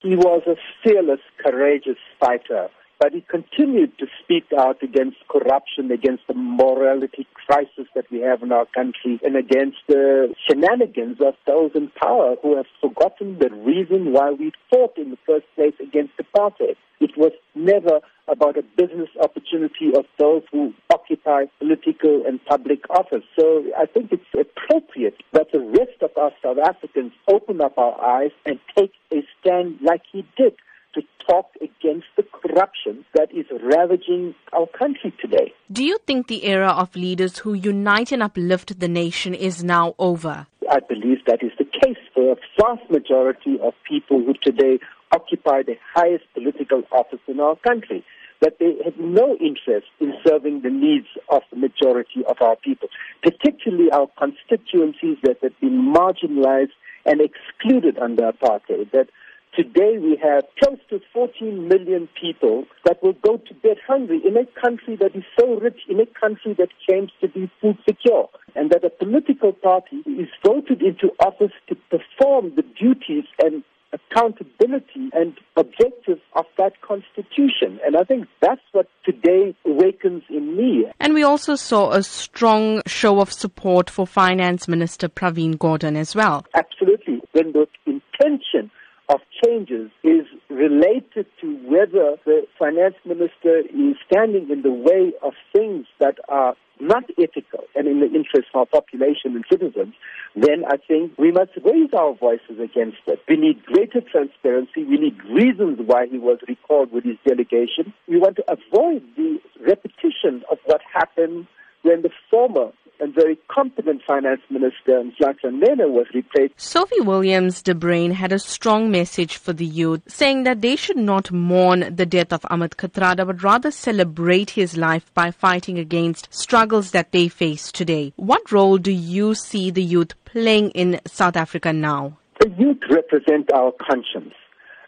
He was a fearless, courageous fighter but he continued to speak out against corruption, against the morality crisis that we have in our country, and against the shenanigans of those in power who have forgotten the reason why we fought in the first place against apartheid. It was never about a business opportunity of those who occupy political and public office. So I think it's appropriate that the rest of our South Africans open up our eyes and take stand like he did to talk against the corruption that is ravaging our country today. Do you think the era of leaders who unite and uplift the nation is now over? I believe that is the case for a vast majority of people who today occupy the highest political office in our country. That they have no interest in serving the needs of the majority of our people, particularly our constituencies that have been marginalized and excluded under apartheid. That Today we have close to 14 million people that will go to bed hungry in a country that is so rich, in a country that claims to be food secure, and that a political party is voted into office to perform the duties and accountability and objectives of that constitution. And I think that's what today awakens in me. And we also saw a strong show of support for Finance Minister Pravin Gordhan as well. Absolutely. When the intention of changes is related to whether the finance minister is standing in the way of things that are not ethical and in the interest of our population and citizens, then I think we must raise our voices against it. We need greater transparency. We need reasons why he was recalled with his delegation. We want to avoid the repetition of what happened when the former and very competent finance minister, Nhlanhla Nene, was replaced. Sophie Williams de Bruyn had a strong message for the youth, saying that they should not mourn the death of Ahmed Kathrada, but rather celebrate his life by fighting against struggles that they face today. What role do you see the youth playing in South Africa now? The youth represent our conscience.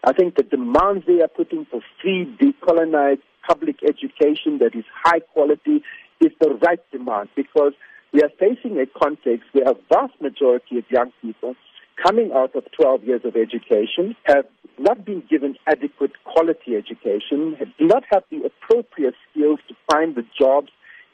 I think the demands they are putting for free, decolonized public education that is high quality is the right demand because we are facing a context where a vast majority of young people coming out of 12 years of education have not been given adequate quality education, do not have the appropriate skills to find the jobs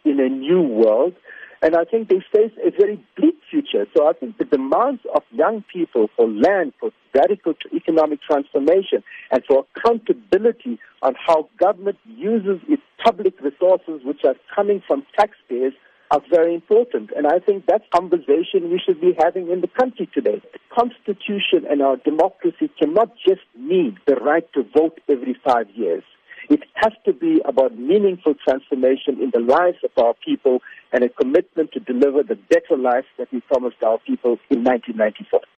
in a new world. And I think they face a very bleak future. So I think the demands of young people for land, for radical economic transformation, and for accountability on how government uses its public resources, which are coming from taxpayers, are very important. And I think that conversation we should be having in the country today. The Constitution and our democracy cannot just mean the right to vote every five years. It has to be about meaningful transformation in the lives of our people and a commitment to deliver the better life that we promised our people in 1994.